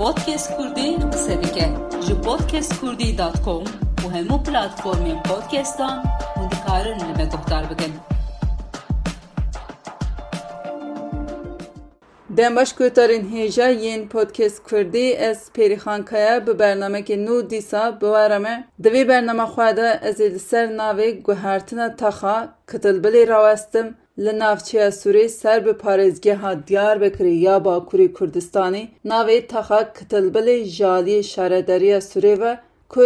Podcast Kurdî qise dike ji podcastkurdî.com û hemû platformên podcastan hûn dikarin li me guhdar bikin. Dembaş guhdarên hêja yên podcast Kurdî ez Pêrîxan Kaya bi bernamekê nû dîsa biware me. Di vê bername xwe de ez ê li ser navê guhertina taxa Kitilbilê rawestim li navçeya Sûrê ser bi parêzgeha Diyarbekirê ya Bakurê Kurdistanê navê taxa Kitilbilê ji aliyê şaredariya Sûrê ve ku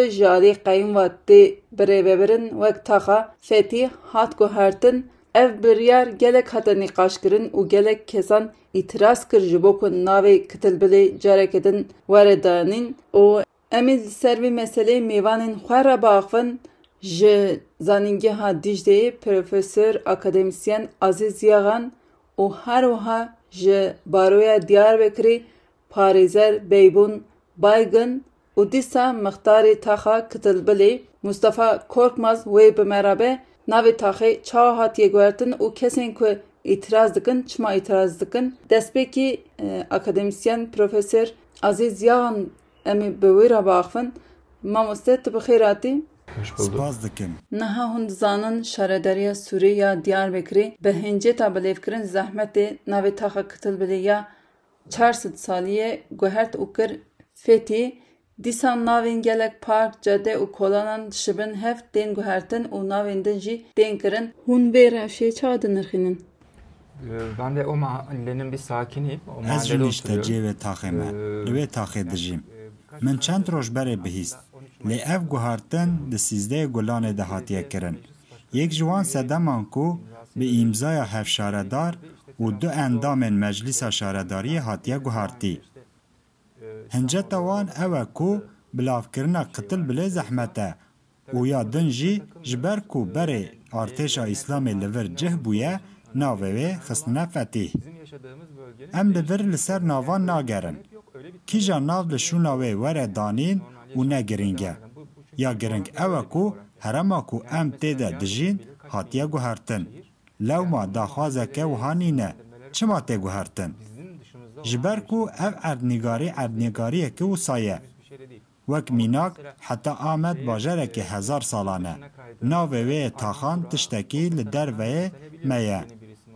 qeyîm ve tê birêvebirin wek taxa Fetî hat guhertin ev biryar gelek hate nîqaşkirin û gelek kesan îtiraz kir ji bo ku navê Kitilbilê careke din were danîn û em ê li ser vê meseleyê mêvanên xwe re ji zanîngeha Dîcleyê Profesör Akademisyen Aziz Yagan û her wiha ji Baroya Diyarbekirê Parêzer Beybûn Baygin û dîsa mixtarê taxa Kitilbilê Mustafa Korkmaz wê bi me re be navê taxê çawa hatiye guhertin û kesên ku îtiraz dikin çima îtiraz dikin destpêkî akademisyen Profesör Aziz Yagan em ê bi wê re xêr hatî Spas dikim. Niha hûn dizanin şaredariya Sûrê ya Diyarbekirê bi hinceta bilêvkirin zehmetê navê taxa Kitilbilê ya çar sed saliyê guhert û kir Fetî dîsan navên gelek park, cadde û kolanan dişibin hev tên guhertin û navên din jî tên kirin. Rewşê çawa dinirxînin? Ee, Ben de o mahallenin bir sakiniyim. O Ez mahallede jî nîşte oturuyorum. cêvê taxê me. Li wê taxê dijîm. Min çend roj berê bihîst. Lê ev guhartin di sîzdeyê gulanê de hatiye kirin. Yek ji wan sedeman ku bi îmzaya hevşaredar û du endamên Meclîsa Şaredariyê hatiye guhartî. Hinceta wan ew e ku bilavkirina Kitilbilê zehmet e û ya din jî ji ber ku berê artêşa Îslamê li vir cih bûye navê wê xistine Fetîh. Em li vir li ser navan nagerin. Kîja nav li şûna wê were danîn و نگرنگه یا گرنگ اوه کو هرما کو ام تیده دجین هاتیه گو هرتن لو ما داخوازه که و هانینه چما تی گو هرتن جبر کو او اردنگاری اردنگاری که و سایه وک میناک حتی آمد باجره که هزار سالانه ناوه وی تاخان تشتکی لدر وی میه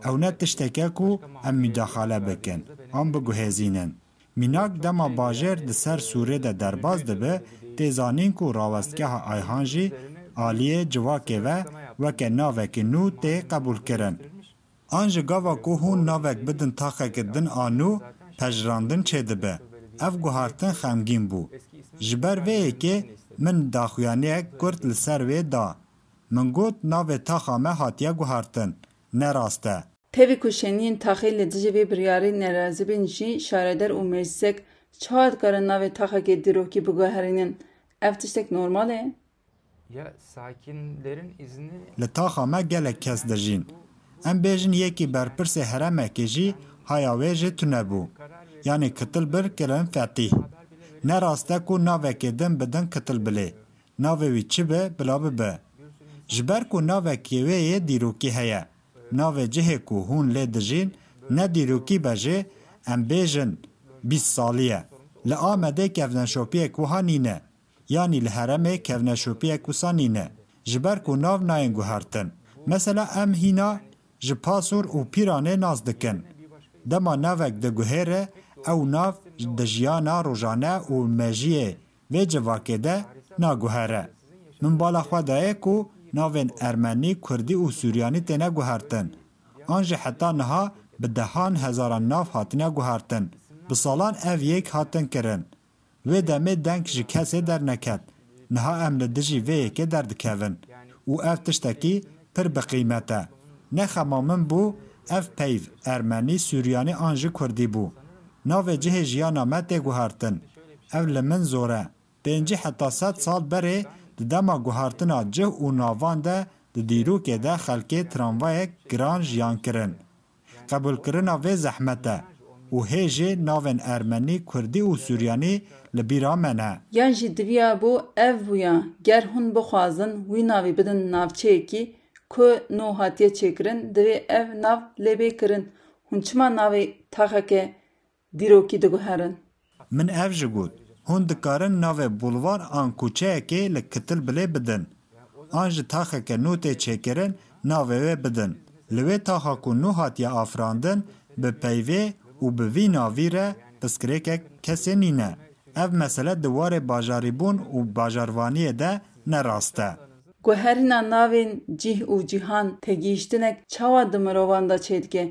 او نه تشتکه کو ام مداخله بکن ام بگو هزینن Mînak dema bajêr di ser Sûrê de derbas dibe, tê zanîn ku rawestgeha Ayhan jî aliyê civakê ve weke navekî nû tê qebûl kirin. An ji gava ku hûn navek bidin taxekê din anû, pejrandin çê dibe. Ev guhartin xemgîn bû. Ji ber vê yekê min daxuyaniyek Kurd li ser wê da. Min got navê taxa me hatiye guhartin. Ne rast e. Tevî ku şeniyên taxê li dijî vê biryarî nerazibên jî şaredar û meclisek çawa dikarin navê taxekê dîrokî biguherînin ev tiştek normal e? ya sakinlerin izni Li taxa me gelek kes dijîn. Em bêjin yekî berpirsê heremekê jî haya wê tune bû. Yani kitil bir kirin fetîh. Ne rast e ku navekê din bidin kitil bilê. Navê wî çi be bila bibe. Ji ber ku navekê wê yê dîrokî heye. Navê cihê ku hûn lê dijîn ne dîrokî be jê em bêjin bîst salî ye. Li Amedê kevneşopiyek wiha nîne. Yani li heremê kevneşopiyek wisa nîne. Ji ber ku nav nayên guhertin. Mesela em hîna ji pasûr û pîranê naz dikin. Dema navek diguhêre ew nav di jiyana rojane û mejiyê vê civakê de naguhere. Min bala xwe daye ku navên Ermenî, Kurdî û Sûryanî têne guhertin. An jî heta niha bi dehan hezaran nav hatine guhertin. Bi salan ev yek hatin kirin. Vê demê deng ji kesê derneket. Niha em li dijî vê yekê derdikevin. û ev tiştekî pir bi qîmet e. Nexema min bû ev peyv Ermenî, Sûryanî an jî Kurdî bû. Navê cihê jiyana me tê guhartin. Ev li min di dema guhartina cih û navan de di dîrokê de xelkê tramvayek giran jiyan kirin. Qebûlkirina vê zehmet e. û hêjê navên Ermenî, Kurdî û Sûryanî li bîra me ne. Yan jî diviya bû ev bûya ger hûn bixwazin wî navê bidin navçeyekî ku nû hatiye çêkirin divê ev nav lêbê kirin. Hûn çima navê taxeke dîrokî diguherin? من ev ji got hûn dikarin navê bulvar an kûçeyekê li kitil bilê bidin. An ji taxeke nû tê çêkirin navê wê bidin. Li wê taxa ku nû hatiye afirandin bi peyvê û bi vî navî re piskirêkek kesê nîne. Ev mesele di warê bajarîbûn û bajarvaniyê de nerast e. Guherîna navên cih û cîhan tegihîştinek çawa di mirovan da çêdike?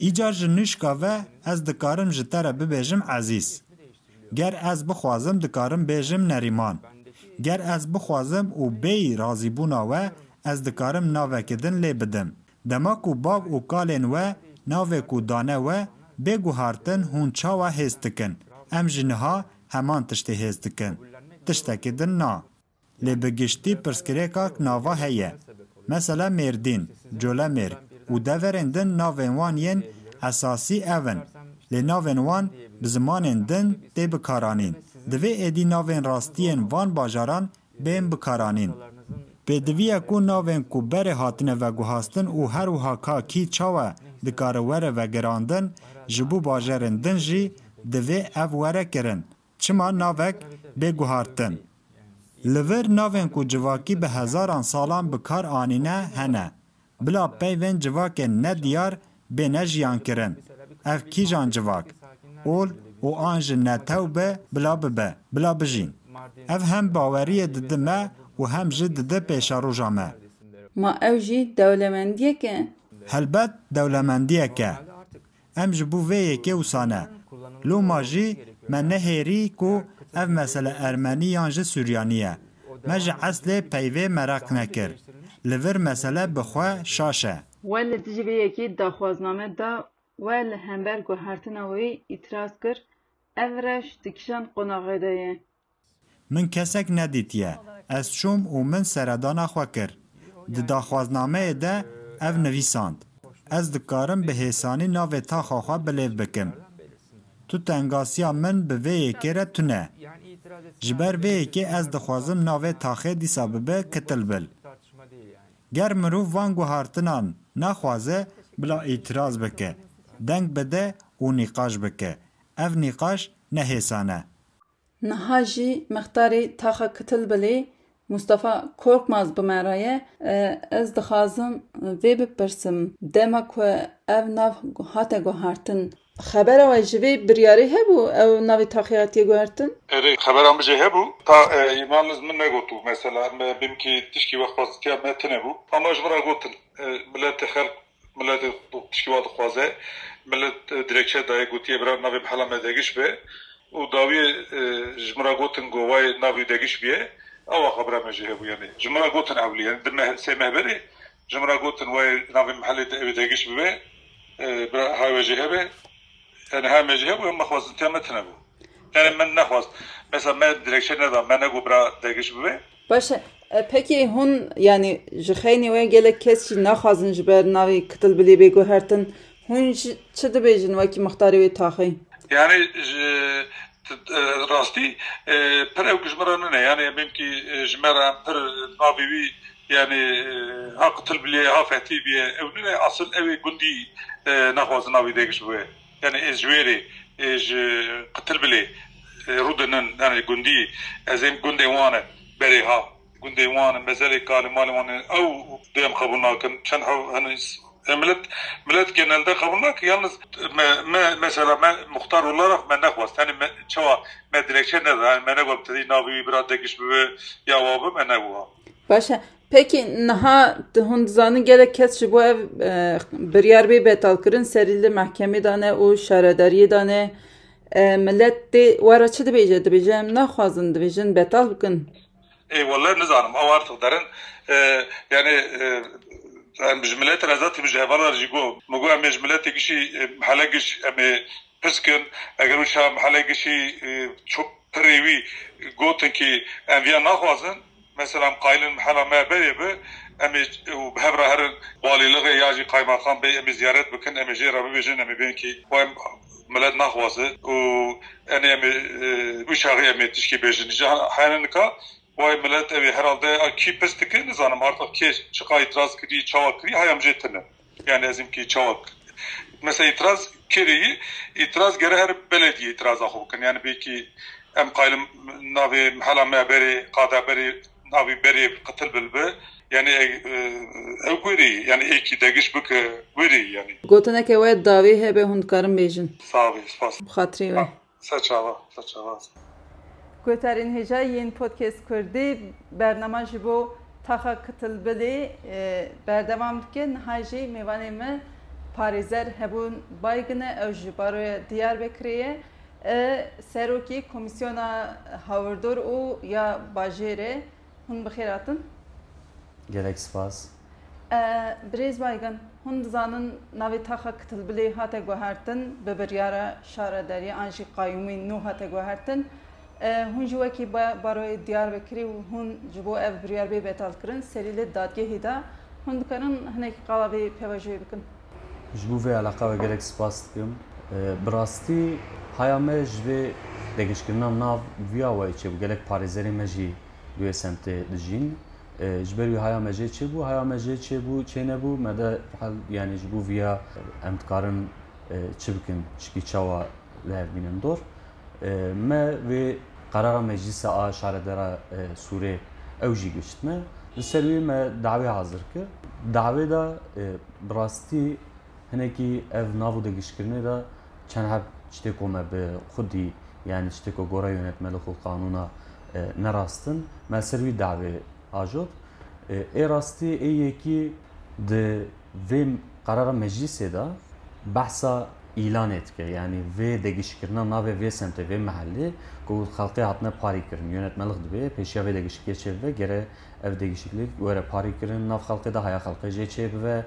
Îcar ji nişka ve ez dikarim ji te re bibêjim ezîz. گر از بخوازم دکارم بیجم نریمان گر از بخوازم او بی رازی بونا و از دکارم ناوکدن لی بدم دماکو باگ او کالین و ناوکو دانه و بگو هارتن هون چاوا هستکن ام جنها همان تشتی هستکن تشتکدن نا لی بگشتی پرسکریکاک ناوا هیه مثلا مردین جوله مرگ و دورندن ناوین وانین اساسی اون لی ناوین وان به زمانین دن دی بکارانین. دوی ایدی ناوین راستیین وان باجاران بین بکارانین. به دوی کو ناوین کو بره هاتنه و گوهاستن او هر و هاکا کی چاوه دکار وره و گراندن جبو باجرن دن جی دوی اف وره کرن. چما ناوک به گوهارتن. لور ناوین کو جواکی به هزاران سالان بکار آنینه هنه. بلا پیوین جواک ندیار به نجیان کرن. Ev kîjan civak? Ol û an ji netew be bila bibe, bila bijîn. Ev hem baweriyê didi me û hem jî didi pêşaroja me. Ma ew jî dewlemendiyek e? Helbet dewlemendiyek e. Em ji bo vê yekê wisa ne. Loma jî me nehêrî ku ev mesele Ermenî yan ji Sûryanî ye. Me ji eslê peyvê merak nekir. Li vir mesele bi xwe şaş e. We li dijî vê yekê daxwazname da we li hember guhertina wê îtiraz kir ev reş di kîjan qonaqê de ye. Min kesek nedîtiye. Ez çûm û min seredana xwe kir. Di daxwaznameyê de ev nivîsand. Ez dikarim bi hêsanî navê taxa xwe bilêv bikim. Tu tengasiya min bi vê yekê re tune. Ji ber vê yekê ez dixwazim navê taxê dîsa bibe kitil bil. Ger mirov van guhartinan naxwaze bila îtiraz bike. Deng bide û nîqaş bike. Ev nîqaş ne hêsane. Niha jî mixtarê taxa kitil bilê. Mustafa Korkmaz bi me re ye e, ez dixwazim vê bipirsim. Dema ku ev nav hate guhartin. Xebera we ji vê biryarî hebû? Ew navê taxê hatiye guhartin? Erê xeberan bijê hebû? Ta îmanîz min negotu. Mesela me bimkî tişkî we xwazitiya me tune bû. Ama ji min re gotin miletê xelk miletê tişkî wa dixwaze millet dilekçe daye gotiye bira navê bihala me degiş be û dawiyê ji min re gotin ku wayê navê degiş biye ewa xebera me jî hebû yani ji min re gotin ewlî yani di sê mehberê ji min re gotin wayê navê mihelê evê degiş bibe bira hawe jî hebe yani hem mecih bu hem xwazin tema tine bu. Yani men nexwast. Mesela me dilekçe neda me nego bira degiş bibe. Baş e, peki hûn yani ji xeynî we gelek kes jî naxwazin ji ber navê kitil bilê bê guhertin hûn jî çi dibêjin wekî mixtarê wê taxê? Yani rastî pir ew kijmira ne yani bimkî ji me re pir navê yani ha kitil bilê ha fehtî biye ew asıl evê gundî naxwazin navê degiş bibe. yani ez ji qitil bilê rûdinin yani gundî ez êm gundê e berê ha gundê wan e mezelê kalê malê wan e ew dêm qebûl nakin çend hani millet millet genelde kabul nakin yalnız me, me mesela me muhtar olarak me nexwast hani me çawa me dilekçe ne yani me ne goptedi navi bir degiş bibe ya wabı me ne bu Başa Peki niha hûn dizanin gelek kes ji bo ev biryar bê betal kirin serî li mehkemê de ne û şaredariyê de ne millet dê were çi dibêje dibêje em naxwazin dibêjin betal bikin ey vallahi nizanim ew artık derin. Yani em ji milletê rezatî bi ji hevalar jî got min got em ê ji milletê gişî mihele giş em ê piskin eger wisa mihele gişî çok pirê wî gotin ki em viya naxwazin mesela qaylin mihela me berê bi em ê bi hev re herin walîliğê ya jî qaymakam bê em ê ziyaret bikin em ê jê re bibêjin em ê Vay millet evi herhalde ki pes dikir nizanim artık ki çıka itiraz kiri çavak kiri hayam jetine. Yani ezim ki çavak. Mesela itiraz kereyi itiraz gere her belediye itiraz bakın. Yani belki em kaylım navi hala meberi kada beri navi beri katıl bilbe. Yani ev gweri yani eki degiş bik gweri yani. Gotineke we davî hebe hûn dikarin bêjin. sağ ol spas saçava saçava Guhterên hêja yên podcast Kurdî bername ji bo taxa kitilbilê e, berdewam dike niha jî mêvanê me parêzer hebûn baygine ew ji baroya Diyarbekirê ye e, serokê Komîsyona Hawerdor û ya bajêrê hûn bi xêr hatin. Gelek spas. E, Birêz baygin hûn dizanin navê taxa kitilbilê hate guhertin bi biryara Hûn ji wekî baroyê Diyarbekirî û hûn ji bo ev biryarbê betalkirin serî li dadgehê de hûn dikarin hinek qala vê pevejiyê bikin. Ji bo vê alaqa ve gerek spas dikim. Bi rastî haya me ji vê degişkirina nav viya we çêbû gelek parêzerê me jî duê semtê dijîn. ji ber wî haya me jê çêbû, haya me jê çêbû çê nebû me de hel yani ji bo viya em dikarin çi bikin çikî çawa li hev. Me vê قرارا مجلس آ شاردرا سوره او جی گشتمه لسروی ما دعوی حاضر کرد دعوی دا براستی هنکی اف ناو da گشکرنه دا چند هب چته کومه به خودی yani işte ko gora yönetmeli hukuk kanuna e, ne rastın mesirvi davi ajot e, e rasti e yeki de ve karara meclise da bahsa ilan etke yani ve degişkirina nave ve semte ve mahalle ku halkı hatne pari kirin yönetmelik dibe. Peşya ve degişik geçe ve gere ev degişiklik were pari kirin. Nav halkı da haya halkı geçe ve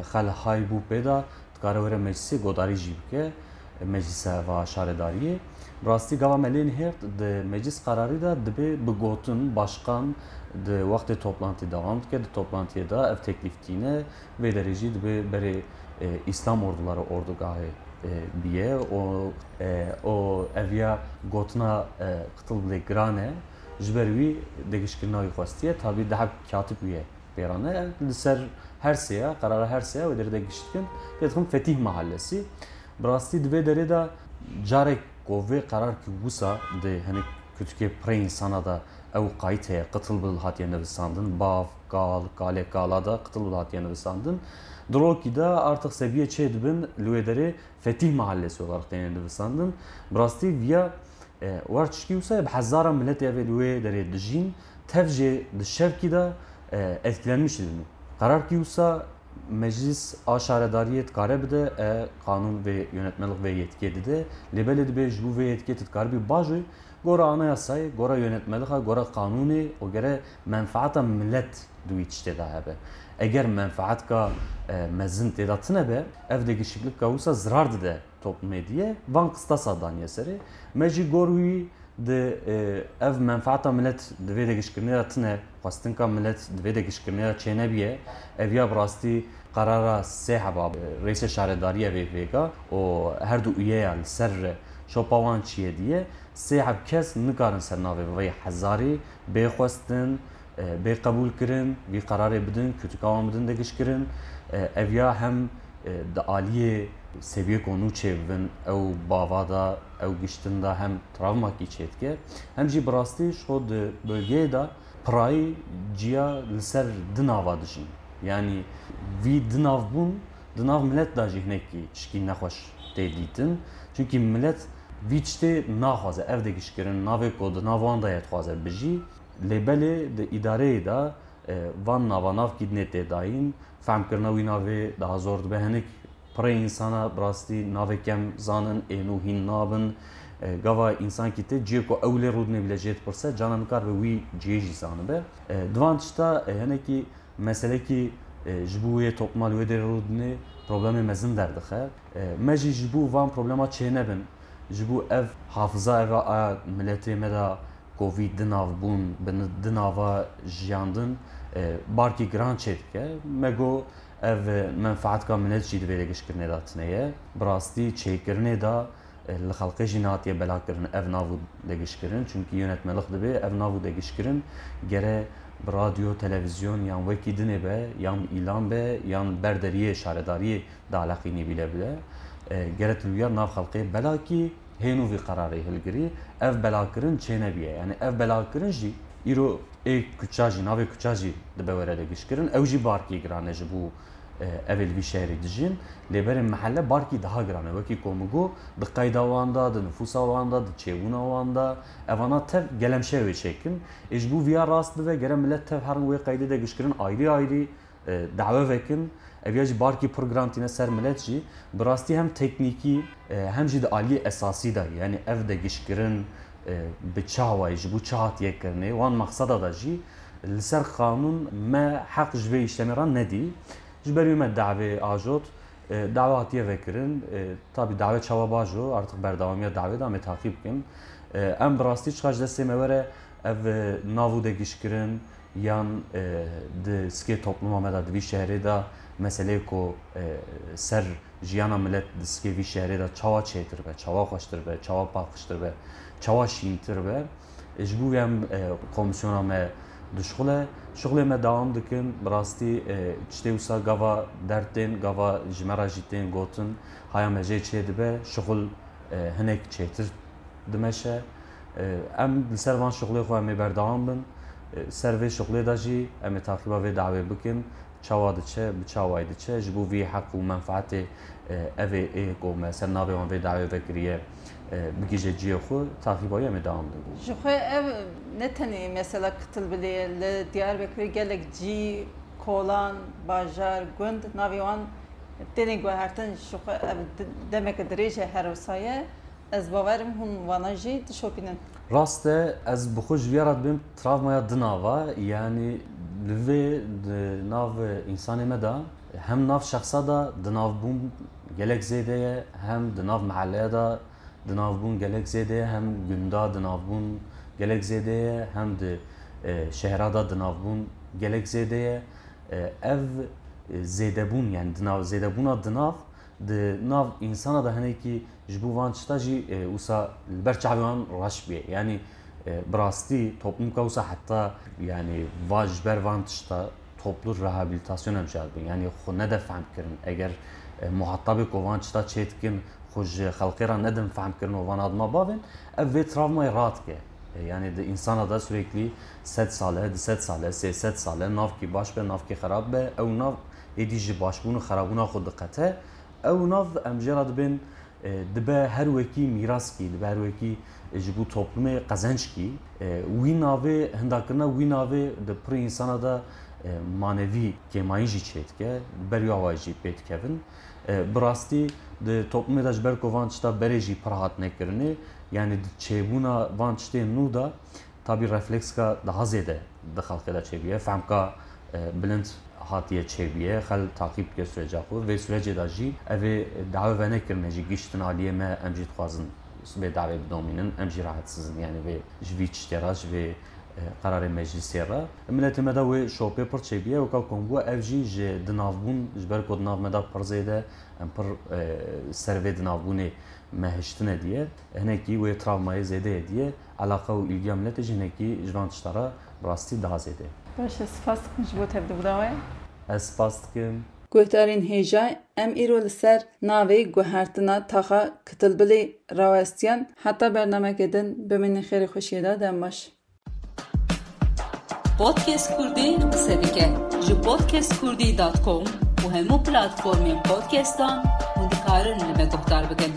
xal hay bu peda tkare were meclisi godari jibke meclise ve şaredariye. Rastî gava melên her di meclis kararı da dibe bi gotin başkan di wextê toplantı devam dike di toplantıya da ev teklif tîne. Vê derê jî berê İslam orduları ordugahı biye o o eviya gotina qıtıl bile grane ji ber wî degişkirina wî xwestiye tabi daha katib wiye pêrane li ser her seye karara her seye ve derê giştkin pêdixim Fetih Mahallesi. Bi rastî divê derê de carek ku vê qarar ki wisa di hinek kütükê pirê insana da ew qayît heye qıtıl bil hatiye nevisandin bav gal galê gala da qıtıl bil hatiye nevisandin Droki da artık seviye çe dibin lüvederi Fetih Mahallesi olarak denildi divsandın. Brasti via çişki wisa bi hezara millet ev lüve deri dijin tevce dişevki da etkilenmiş dilini. Karar ki wisa meclis aşaredariyet kare bide e kanun ve yönetmelik ve yetki de lebele de bu ve yetki tkar bir bajı gora anayasayı gora yönetmelik gora kanuni o göre menfaata millet du içte daha be. Eğer menfaat ka mezin tedatine be? Ev de gişiklik ka usa zarar de toplum diye van kıstasa danyeseri meji gorui de ev menfaata millet divê de gişkirnêya tune xwestin ka millet divê de gişkirnêya çênebiye ev ya rastî qarara sê heba rêsê şaredariyê vê vêga û her du üyeya li ser kes nikarin ser navê vê hezarî bêxwestin bê qebûl kirin vî qararê bidin kütükawan bidin de gişkirin ev ya hem di aliyê seviye konu çevin ew bava da ew giştin da hem travmakî çêtke hem jî bi rastî ji xwe di bölgeyê da pirayî ciya li ser din yani vî din av bûn di nav millet da jî hinekî şikî nexweş tê çünkü millet vî tiştê naxwaze ev de gişkirin navê ku di nav wan da yê dixwaze bijî lêbelê di îdareyê da van nava nav kîdinê tê dayîn femkirina wî navê daha zor dibe hinek پره انسانا براستی ناوکم زانن اینو هین نابن گاوا انسان کیته جیه کو اوله رود نه بلجیت پرسه جانم کار به وی جیجی زانه به دوان تشتا هنه کی مسئله کی جبوی توپمال و در رود نه problem mezin derdixe me jî ji bo van problema çêne bin a milletê me da Covid dinav bûn bi dinava jiyandin barkî giran çêdike me got ev menfaat ka millet jî divê gişkirinê da tineye bi rastî çêkirinê da li xelqê jî natiye belakirin ev nav û degişkirin. Çünkü yönetmelik dibe ev nav û degişkirin. Gere bi radyo televizyon yan wekî dinê be yan îlan be yan berderiyê şaredariyê daleqînî bîle bile gere tilwiya nav xelqê belakî hênû vî qerarê hilgirî ev belakirin çênebiye yani ev belakirin jî îro ê kuça jî navê kuça jî dibe were degişkirin ew jî barkî giran e ji bo evvel vî şehrê dijîn lêberên mehelle barkî daha giran e wekî komigo di qeyda wan da di nüfusa wan da di çêbûna wan da evana tev gelemşevê çêkin ê ji bo viya rast dibe gere millet tev herin wê qeydê de gişkirin ayrı ayrı dawe vekin ev jî barkî pir girantîne ser millet jî bi rastî hem teknîkî hem jî di aliyê esasî da yani ev de gişkirin bi çawa ji bo çahat yekkirinê wan maqsada da jî li ser qanûn me heq ji vê îşlemeran nedî. Ji berî me davê ajot dawe hatiye vekirin tabi dawe çawa bajo artık berdewamiya davê da me takîb bikin em bi rastî çiqa ji destê me were ev nav û degişkirin yan e, di skê topluma me da di vî şehrê da meseleyê ku e, ser jiyana millet di skê vî şehrê da çawa çêtir be, çawa xweştir be, çawa paqiştir be, çawa şîntir be. E, ji bo em komisyona me dişxule, şixulê me dawam dikin bi rastî tiştê wisa gava dertên, gava ji me ra jîtên gotin haya me jê çê dibe, şixul hinek çêtir dimeşe. Em li ser van şixulê xwe. سر و شغلی داشی، امت اطلاع و دعوی بکن، چه؟ وادی چه، بچه چه، جبو وی حق و منفعت اوه ای که مثلا نوی هم و دعوی بکریه. بگیجه جیه خو تاکیبایی هم دام دو. جیه خو اب نتنه مثلا کتل بله ل دیار بکری گلک جی کولان بازار گند نویان دنیگو هرتن جیه خو اب دمک دریچه هر وسایه ez bawerim hûn wana jî dişopînin Rast e ez bi xwe ji vêra dibim travmaya di nava yanî li vê nav însanê me da hem nav şexsa da di navbûn gelek zêde ye hem di nav mehelleya da di navbûn gelek zêde ye hem gunda di navbûn gelek zêde ye hem di şehra da di navbûn gelek zêde ye ev zêdebûn yani di nav zêdebûna di nav di nav insana da hinekî ji bo van tişta jî wisa li ber çavê wan reş bûye. Yani bi rastî toplum ka wisa heta yani va ji ber van tişta toplu rehabilitasyon em bin. Yani xwe nede fehm kirin. Eger muhatabê ku van tişta çê dikin xwe ji xelqê re nedin fehm kirin van adima bavên ev vê travmayê radike yani di insana da sürekli sed sale di sed sale sê sed sale navkî baş be navkî xerab be ew nav êdî ji başbûn û xerabûna xwe diqete ew nav em jê re dibin dibe her wekî mîraskî dibe her wekî ji bo toplumê qezençkî. Wî navê hindakirina wî navê di pir insana da manevî kêmayî jî çêdike beriya wa jî pê dikevin bi rastî di toplumê de ji ber ku van tişta berê jî pir hat nekirinê yani di çêbûna van tiştên nû da tabî reflekska daha zêde di xelkê de çêbiye femka bilind hatiye çêbiye xel takîb dike süreca xwe vê sürecê da jî ev ê dawe venekirine jî giştin aliyê me em jî dixwazin bê davê bidomînin em jî rahetsizin yani vê ji vî tiştê re ji vê قرارê meclisê re milletê me de wê şopê pir çêbiye weka kombû ev jî ji dinavbûn ji ber ku dinav me da pir zêde em pir ser vê dinavbûnê me hiştine diye hinekî wê travmayê zêdeye diye alaqa û ilgiya milletê jî hinekî ji van tişta re rastî daha zêde Baş e ji bo tevdî bidawê ez spas dikim Guhdarên hêja em îro li ser navê guhertina taxa kitilbilê rawestiyan heta bernamekê din bimînin xêrê xweşiyê da dem baş. Podcast Kurdî qise dike ji podcastkurdî.com û hemû platformên podcastan hûn dikarin li me guhdar bikin.